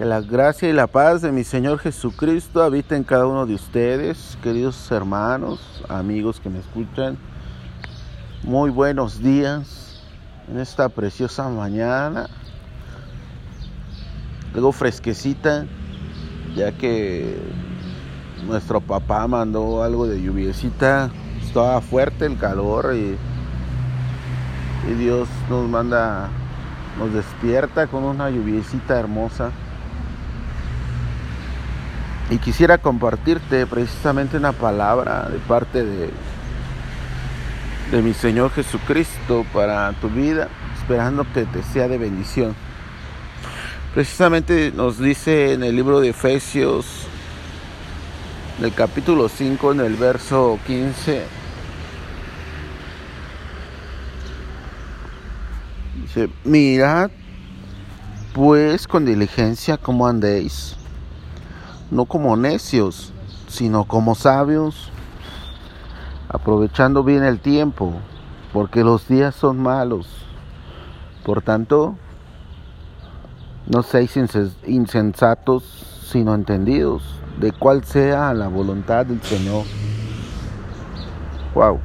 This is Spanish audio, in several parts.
Que la gracia y la paz de mi Señor Jesucristo habita en cada uno de ustedes, queridos hermanos, amigos que me escuchan. Muy buenos días en esta preciosa mañana. Luego fresquecita, ya que nuestro papá mandó algo de lluviecita. Estaba fuerte el calor y, y Dios nos manda, nos despierta con una lluviecita hermosa. Y quisiera compartirte precisamente una palabra de parte de, de mi Señor Jesucristo para tu vida, esperando que te sea de bendición. Precisamente nos dice en el libro de Efesios, en el capítulo 5, en el verso 15, dice, mirad pues con diligencia cómo andéis no como necios, sino como sabios, aprovechando bien el tiempo, porque los días son malos. Por tanto, no seáis insensatos, sino entendidos de cuál sea la voluntad del Señor. Wow.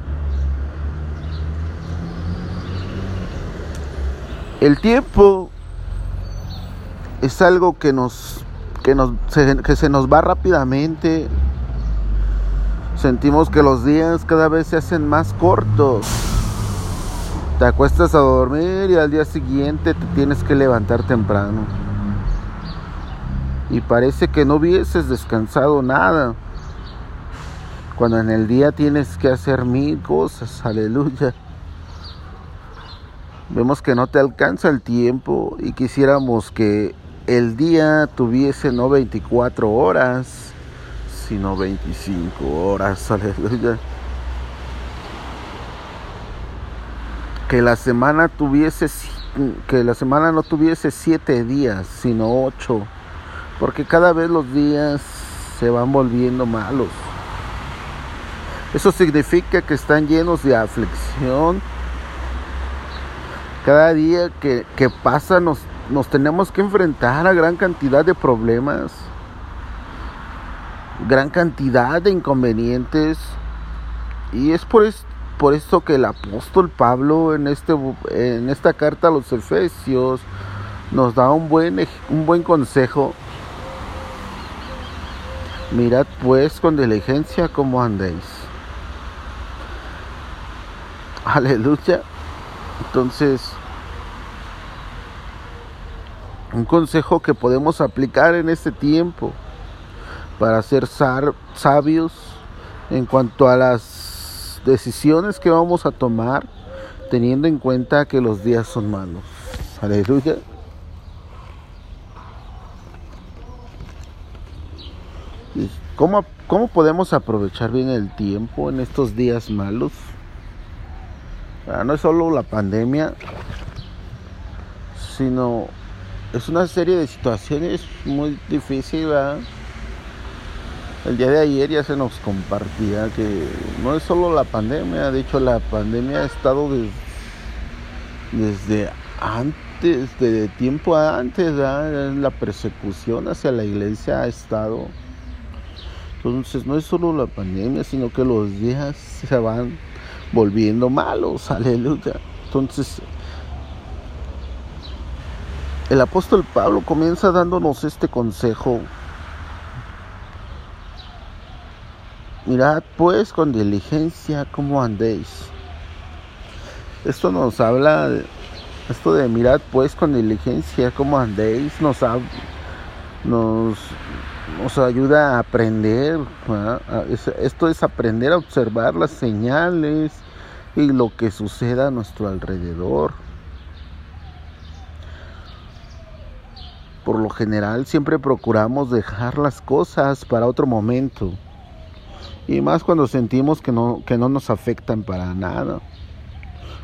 El tiempo es algo que nos que, nos, se, que se nos va rápidamente. Sentimos que los días cada vez se hacen más cortos. Te acuestas a dormir y al día siguiente te tienes que levantar temprano. Y parece que no hubieses descansado nada. Cuando en el día tienes que hacer mil cosas, aleluya. Vemos que no te alcanza el tiempo y quisiéramos que el día tuviese no 24 horas, sino 25 horas, aleluya. Que la semana tuviese que la semana no tuviese siete días, sino ocho, porque cada vez los días se van volviendo malos. Eso significa que están llenos de aflicción. Cada día que, que pasa nos nos tenemos que enfrentar a gran cantidad de problemas, gran cantidad de inconvenientes. Y es por, por esto que el apóstol Pablo en, este, en esta carta a los Efesios nos da un buen, un buen consejo. Mirad pues con diligencia cómo andéis. Aleluya. Entonces, un consejo que podemos aplicar en este tiempo para ser sabios en cuanto a las decisiones que vamos a tomar, teniendo en cuenta que los días son malos. Aleluya. ¿Cómo, ¿Cómo podemos aprovechar bien el tiempo en estos días malos? Ah, no es solo la pandemia, sino es una serie de situaciones muy difíciles. El día de ayer ya se nos compartía que no es solo la pandemia, de hecho la pandemia ha estado desde antes, de tiempo antes, la persecución hacia la iglesia ha estado. Entonces no es solo la pandemia, sino que los días se van volviendo malos, aleluya. Entonces el apóstol Pablo comienza dándonos este consejo. Mirad pues con diligencia cómo andéis. Esto nos habla, esto de mirad pues con diligencia cómo andéis, nos, nos, nos ayuda a aprender. Esto es aprender a observar las señales y lo que suceda a nuestro alrededor. Por lo general siempre procuramos dejar las cosas para otro momento. Y más cuando sentimos que no, que no nos afectan para nada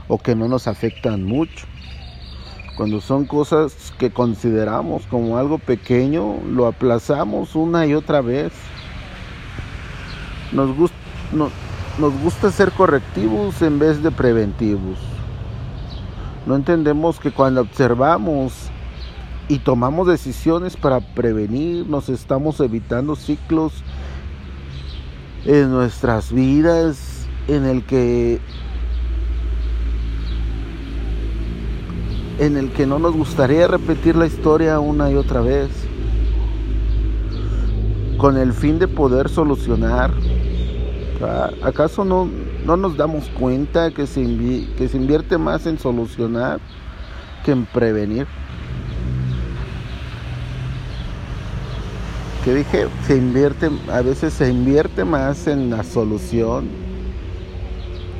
o que no nos afectan mucho. Cuando son cosas que consideramos como algo pequeño, lo aplazamos una y otra vez. Nos, nos gusta ser correctivos en vez de preventivos. No entendemos que cuando observamos y tomamos decisiones para prevenir, nos estamos evitando ciclos en nuestras vidas en el que en el que no nos gustaría repetir la historia una y otra vez con el fin de poder solucionar. ¿Acaso no, no nos damos cuenta que se, que se invierte más en solucionar que en prevenir? Que dije, se invierte, a veces se invierte más en la solución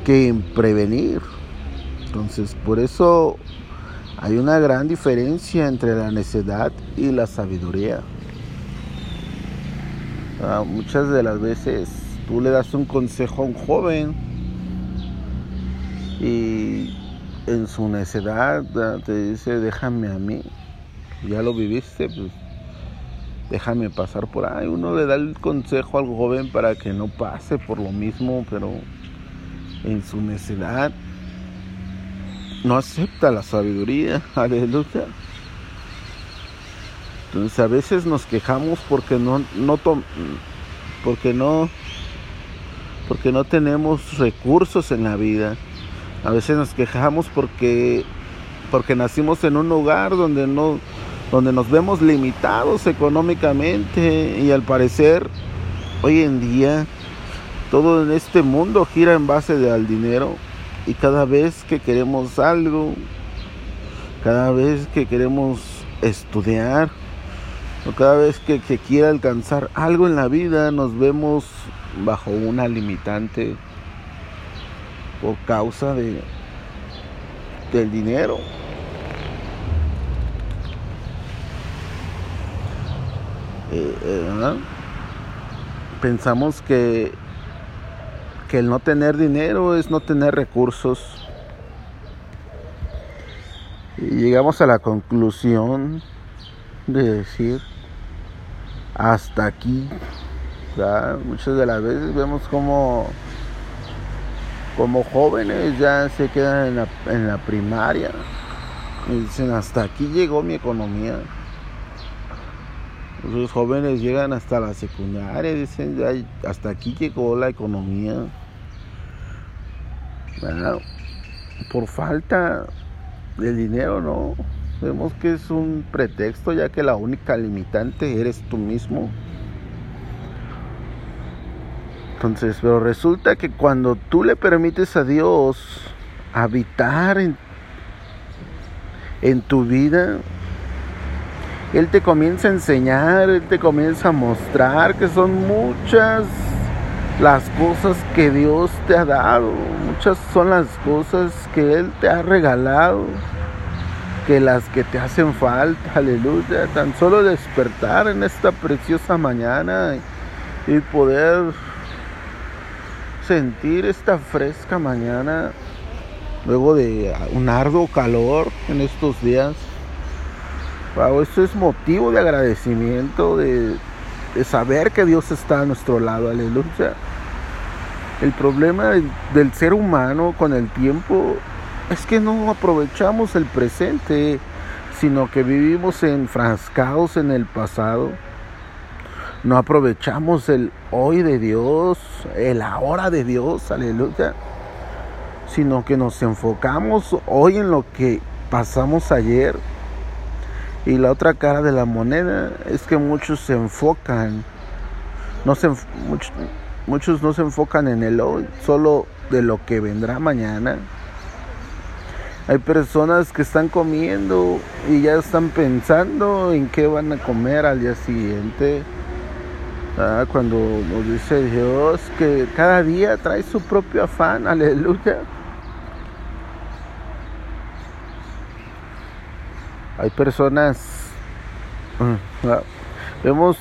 que en prevenir. Entonces, por eso hay una gran diferencia entre la necedad y la sabiduría. Ah, muchas de las veces tú le das un consejo a un joven y en su necedad ah, te dice déjame a mí, ya lo viviste, pues déjame pasar por ahí. Uno le da el consejo al joven para que no pase por lo mismo, pero en su necedad no acepta la sabiduría, aleluya. Entonces a veces nos quejamos porque no, no porque no porque no tenemos recursos en la vida. A veces nos quejamos porque porque nacimos en un lugar donde no donde nos vemos limitados económicamente y al parecer hoy en día todo en este mundo gira en base al dinero y cada vez que queremos algo, cada vez que queremos estudiar, cada vez que, que quiera alcanzar algo en la vida nos vemos bajo una limitante por causa de del dinero. Eh, eh, pensamos que, que el no tener dinero es no tener recursos. Y llegamos a la conclusión de decir, hasta aquí. Muchas de las veces vemos como, como jóvenes ya se quedan en la, en la primaria y dicen, hasta aquí llegó mi economía. Los jóvenes llegan hasta la secundaria, dicen, hasta aquí llegó la economía. por falta de dinero, ¿no? Vemos que es un pretexto ya que la única limitante eres tú mismo. Entonces, pero resulta que cuando tú le permites a Dios habitar en, en tu vida, Él te comienza a enseñar, Él te comienza a mostrar que son muchas las cosas que Dios te ha dado, muchas son las cosas que Él te ha regalado que las que te hacen falta, aleluya, tan solo despertar en esta preciosa mañana y poder sentir esta fresca mañana luego de un arduo calor en estos días. Wow, eso es motivo de agradecimiento, de, de saber que Dios está a nuestro lado, aleluya. El problema del ser humano con el tiempo es que no aprovechamos el presente, sino que vivimos enfrascados en el pasado. No aprovechamos el hoy de Dios, el ahora de Dios, aleluya. Sino que nos enfocamos hoy en lo que pasamos ayer. Y la otra cara de la moneda es que muchos se enfocan, no se, muchos, muchos no se enfocan en el hoy, solo de lo que vendrá mañana. Hay personas que están comiendo y ya están pensando en qué van a comer al día siguiente. Ah, cuando nos dice Dios que cada día trae su propio afán, aleluya. Hay personas, mm, ah, vemos,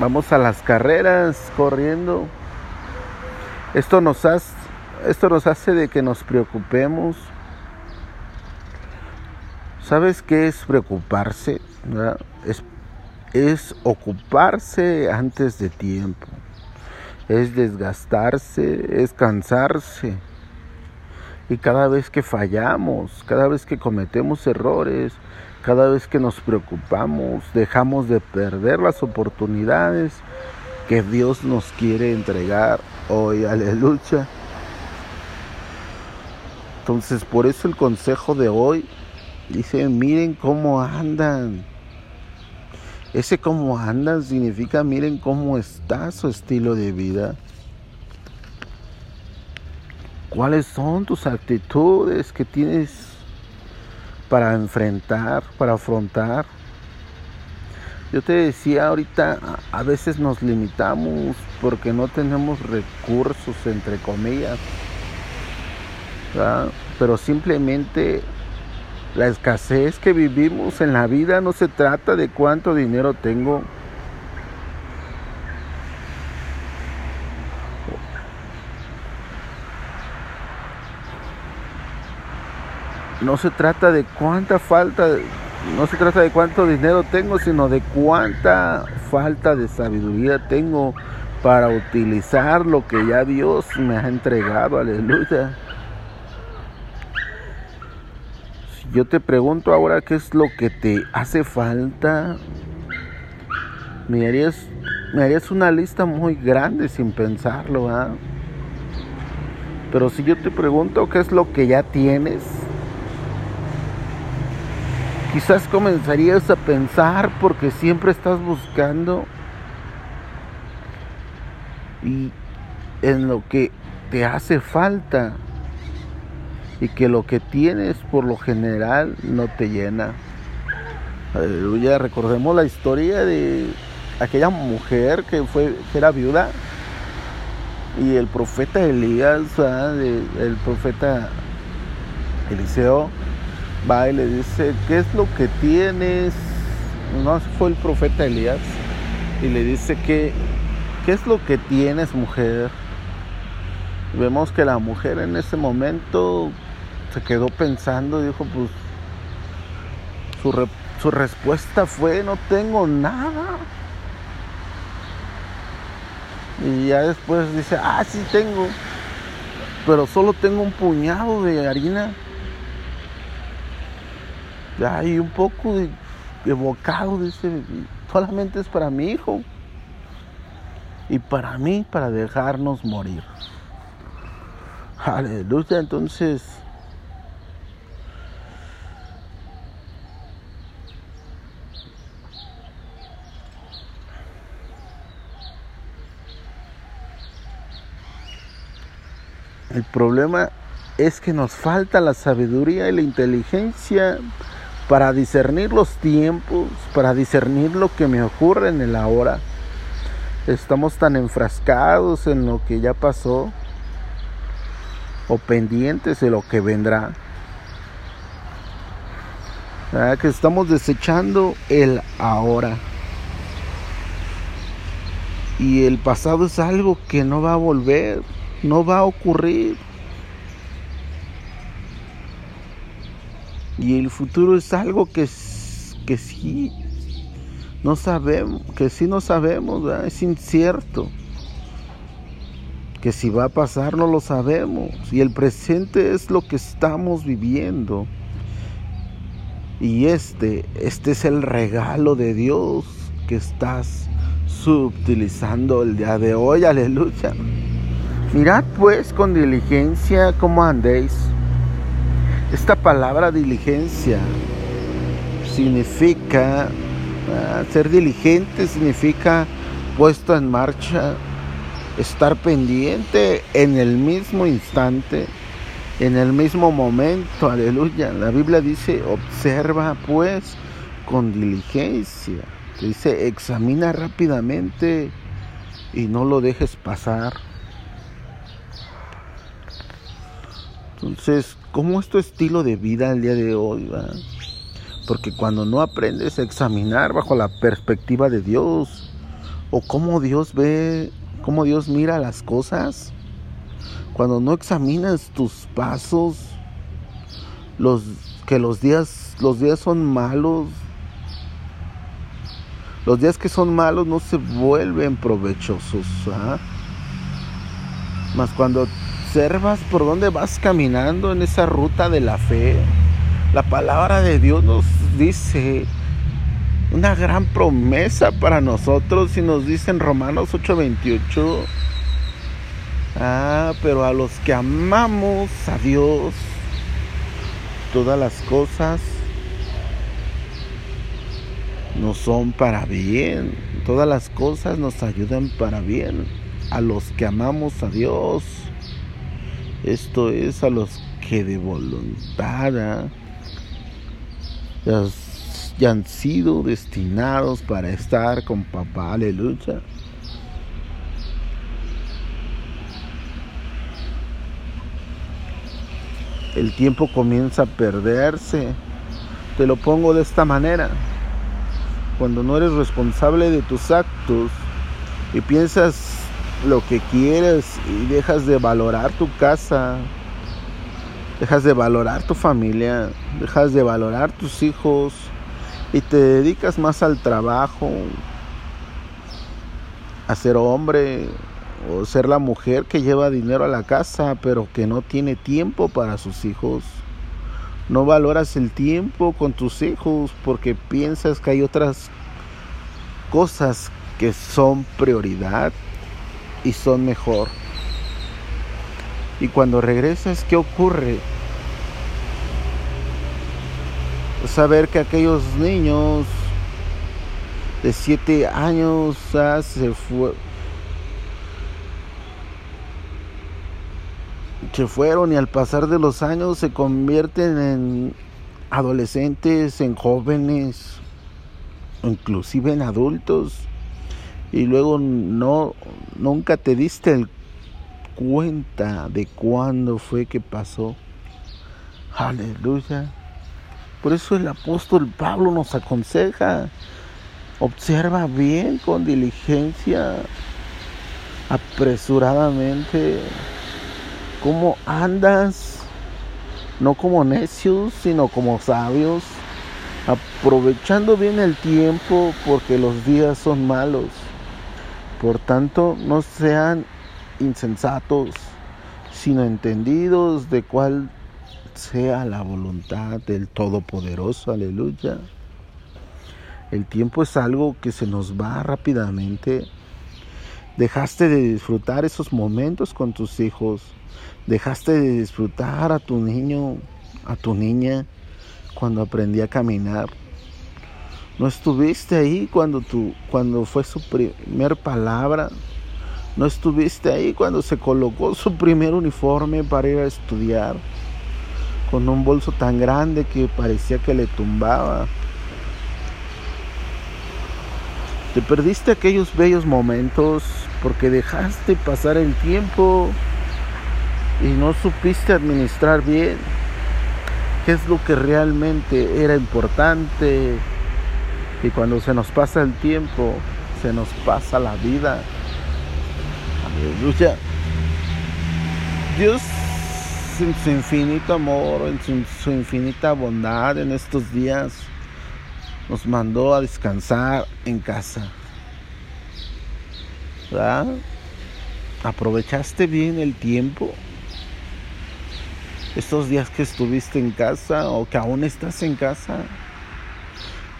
vamos a las carreras corriendo. Esto nos hace esto nos hace de que nos preocupemos. ¿Sabes qué es preocuparse? Es, es ocuparse antes de tiempo. Es desgastarse, es cansarse. Y cada vez que fallamos, cada vez que cometemos errores, cada vez que nos preocupamos, dejamos de perder las oportunidades que Dios nos quiere entregar hoy. Aleluya. Entonces, por eso el consejo de hoy dice, miren cómo andan. Ese cómo andan significa, miren cómo está su estilo de vida. ¿Cuáles son tus actitudes que tienes para enfrentar, para afrontar? Yo te decía ahorita, a veces nos limitamos porque no tenemos recursos, entre comillas pero simplemente la escasez que vivimos en la vida no se trata de cuánto dinero tengo. No se trata de cuánta falta, no se trata de cuánto dinero tengo, sino de cuánta falta de sabiduría tengo para utilizar lo que ya Dios me ha entregado. Aleluya. Yo te pregunto ahora qué es lo que te hace falta. Me harías, me harías una lista muy grande sin pensarlo, ¿ah? Pero si yo te pregunto qué es lo que ya tienes, quizás comenzarías a pensar porque siempre estás buscando y en lo que te hace falta y que lo que tienes por lo general no te llena. Aleluya, recordemos la historia de aquella mujer que fue era viuda y el profeta Elías, el profeta Eliseo va y le dice, ¿qué es lo que tienes? No fue el profeta Elías y le dice que ¿qué es lo que tienes, mujer? Vemos que la mujer en ese momento se quedó pensando dijo, pues su, su respuesta fue, no tengo nada. Y ya después dice, ah, sí tengo, pero solo tengo un puñado de harina. Y un poco de, de bocado, dice, solamente es para mi hijo. Y para mí, para dejarnos morir. Aleluya, entonces El problema es que nos falta la sabiduría y la inteligencia para discernir los tiempos, para discernir lo que me ocurre en el ahora. Estamos tan enfrascados en lo que ya pasó o pendientes de lo que vendrá. Que estamos desechando el ahora. Y el pasado es algo que no va a volver no va a ocurrir. Y el futuro es algo que, que sí no sabemos, que sí no sabemos, es incierto. Que si va a pasar no lo sabemos. Y el presente es lo que estamos viviendo. Y este, este es el regalo de Dios que estás subutilizando el día de hoy. Aleluya. Mirad pues con diligencia cómo andéis. Esta palabra diligencia significa, ah, ser diligente significa puesto en marcha, estar pendiente en el mismo instante, en el mismo momento, aleluya. La Biblia dice, observa pues con diligencia. Dice, examina rápidamente y no lo dejes pasar. Entonces, ¿cómo es tu estilo de vida el día de hoy? Porque cuando no aprendes a examinar bajo la perspectiva de Dios, o cómo Dios ve, cómo Dios mira las cosas, cuando no examinas tus pasos, los que los días, los días son malos, los días que son malos no se vuelven provechosos. ¿ah? Más cuando observas por dónde vas caminando en esa ruta de la fe. La palabra de Dios nos dice una gran promesa para nosotros y nos dice en Romanos 8:28. Ah, pero a los que amamos a Dios, todas las cosas no son para bien. Todas las cosas nos ayudan para bien. A los que amamos a Dios. Esto es a los que de voluntad ¿ah? ya han sido destinados para estar con papá. Aleluya. El tiempo comienza a perderse. Te lo pongo de esta manera cuando no eres responsable de tus actos y piensas lo que quieres y dejas de valorar tu casa, dejas de valorar tu familia, dejas de valorar tus hijos y te dedicas más al trabajo, a ser hombre o ser la mujer que lleva dinero a la casa pero que no tiene tiempo para sus hijos. No valoras el tiempo con tus hijos porque piensas que hay otras cosas que son prioridad y son mejor. Y cuando regresas, ¿qué ocurre? Saber que aquellos niños de siete años se fue, fueron y al pasar de los años se convierten en adolescentes, en jóvenes, inclusive en adultos. Y luego no, nunca te diste el cuenta de cuándo fue que pasó. Aleluya. Por eso el apóstol Pablo nos aconseja, observa bien con diligencia, apresuradamente cómo andas, no como necios, sino como sabios, aprovechando bien el tiempo porque los días son malos. Por tanto, no sean insensatos, sino entendidos de cuál sea la voluntad del Todopoderoso. Aleluya. El tiempo es algo que se nos va rápidamente. Dejaste de disfrutar esos momentos con tus hijos Dejaste de disfrutar a tu niño, a tu niña, cuando aprendí a caminar. No estuviste ahí cuando, tu, cuando fue su primer palabra. No estuviste ahí cuando se colocó su primer uniforme para ir a estudiar. Con un bolso tan grande que parecía que le tumbaba. Te perdiste aquellos bellos momentos porque dejaste pasar el tiempo y no supiste administrar bien qué es lo que realmente era importante. Y cuando se nos pasa el tiempo, se nos pasa la vida. Aleluya. Dios en su infinito amor, en su, su, infinita bondad en estos días, nos mandó a descansar en casa. ¿Verdad? ¿Aprovechaste bien el tiempo? estos días que estuviste en casa o que aún estás en casa,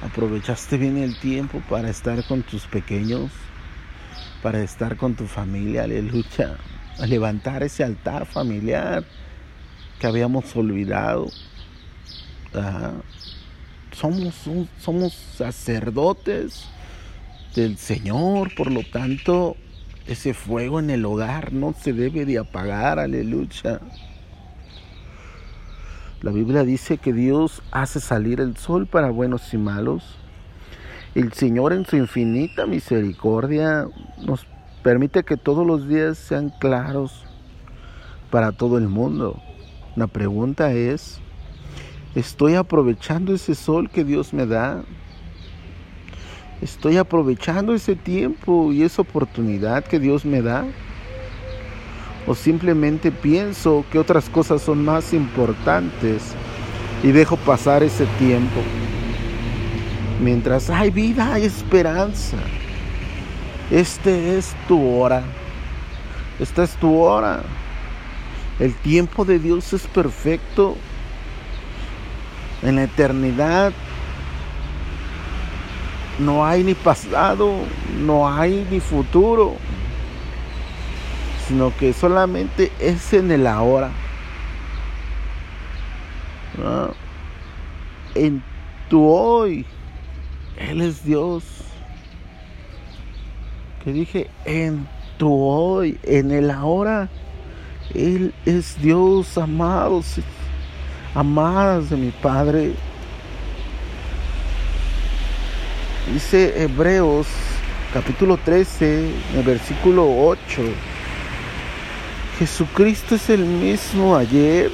aprovechaste bien el tiempo para estar con tus pequeños, para estar con tu familia, aleluya, a levantar ese altar familiar que habíamos olvidado. somos, somos sacerdotes del Señor, por lo tanto, ese fuego en el hogar no se debe de apagar, aleluya. La Biblia dice que Dios hace salir el sol para buenos y malos. El Señor en su infinita misericordia nos permite que todos los días sean claros para todo el mundo. La pregunta es, ¿estoy aprovechando ese sol que Dios me da? ¿Estoy aprovechando ese tiempo y esa oportunidad que Dios me da? O simplemente pienso que otras cosas son más importantes y dejo pasar ese tiempo. Mientras hay vida, hay esperanza. Este es tu hora. Esta es tu hora. El tiempo de Dios es perfecto. En la eternidad no hay ni pasado, no hay ni futuro, sino que solamente es en el ahora. En tu hoy, Él es Dios. Que dije, en tu hoy, en el ahora, Él es Dios, amados, amadas de mi Padre. Dice Hebreos capítulo 13, en el versículo 8. Jesucristo es el mismo ayer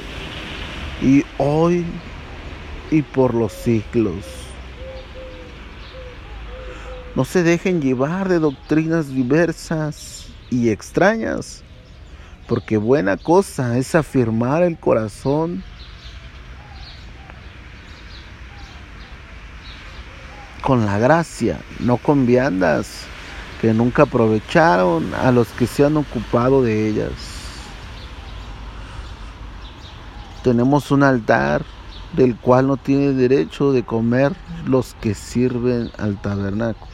y hoy y por los siglos. No se dejen llevar de doctrinas diversas y extrañas, porque buena cosa es afirmar el corazón con la gracia, no con viandas que nunca aprovecharon a los que se han ocupado de ellas. Tenemos un altar del cual no tiene derecho de comer los que sirven al tabernáculo.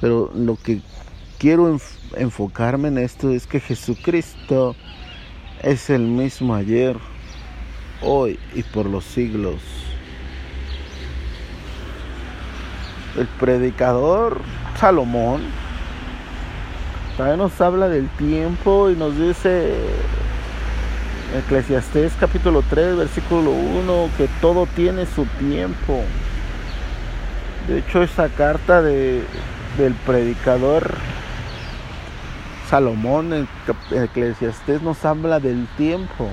Pero lo que quiero enfocarme en esto es que Jesucristo es el mismo ayer, hoy y por los siglos. El predicador Salomón también nos habla del tiempo y nos dice Eclesiastés capítulo 3 versículo 1 que todo tiene su tiempo. De hecho esa carta de, del predicador Salomón en Eclesiastés nos habla del tiempo.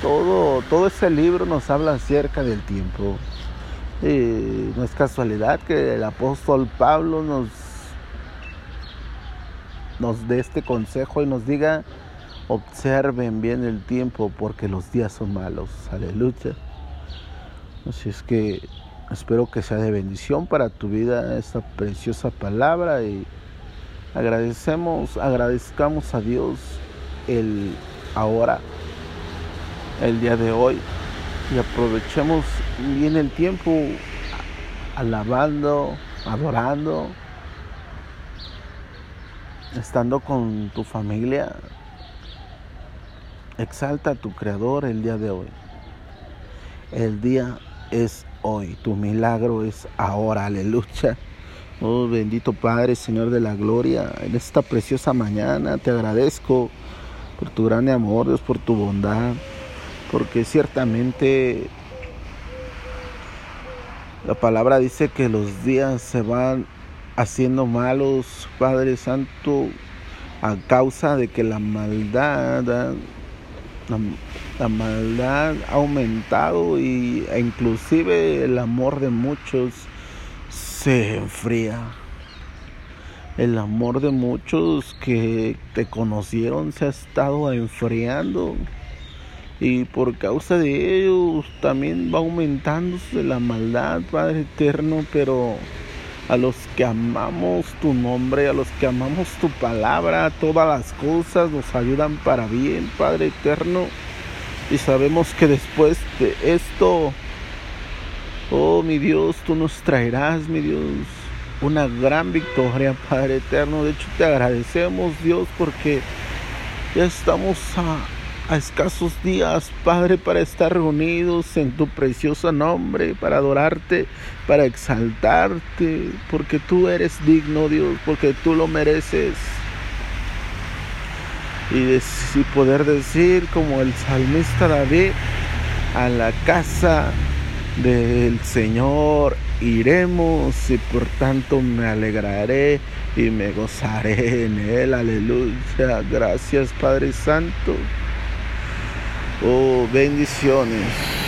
Todo, todo ese libro nos habla acerca del tiempo. No es casualidad que el apóstol Pablo nos, nos dé este consejo y nos diga, observen bien el tiempo porque los días son malos. Aleluya. Así es que espero que sea de bendición para tu vida esta preciosa palabra y agradecemos, agradezcamos a Dios el ahora, el día de hoy y aprovechemos bien el tiempo alabando, adorando, estando con tu familia. Exalta a tu Creador el día de hoy. El día es hoy, tu milagro es ahora, aleluya. Oh bendito Padre, Señor de la Gloria, en esta preciosa mañana te agradezco por tu gran amor, Dios, por tu bondad porque ciertamente la palabra dice que los días se van haciendo malos, Padre Santo, a causa de que la maldad, la, maldad ha aumentado y, e inclusive el amor de muchos se enfría. El amor de muchos que te conocieron se ha estado enfriando y por causa de ellos también va aumentándose la maldad, Padre eterno, pero a los que amamos tu nombre, a los que amamos tu palabra, todas las cosas nos ayudan para bien, Padre eterno. Y sabemos que después de esto, oh mi Dios, tú nos traerás, mi Dios, una gran victoria, Padre eterno. De hecho, te agradecemos, Dios, porque ya estamos a, a escasos días, Padre, para estar reunidos en tu precioso nombre, para adorarte, para exaltarte, porque tú eres digno, Dios, porque tú lo mereces. Y, poder decir como el salmista David, a la casa del Señor iremos y por tanto me alegraré y me gozaré en él. Aleluya. Gracias Padre Santo. Oh, bendiciones.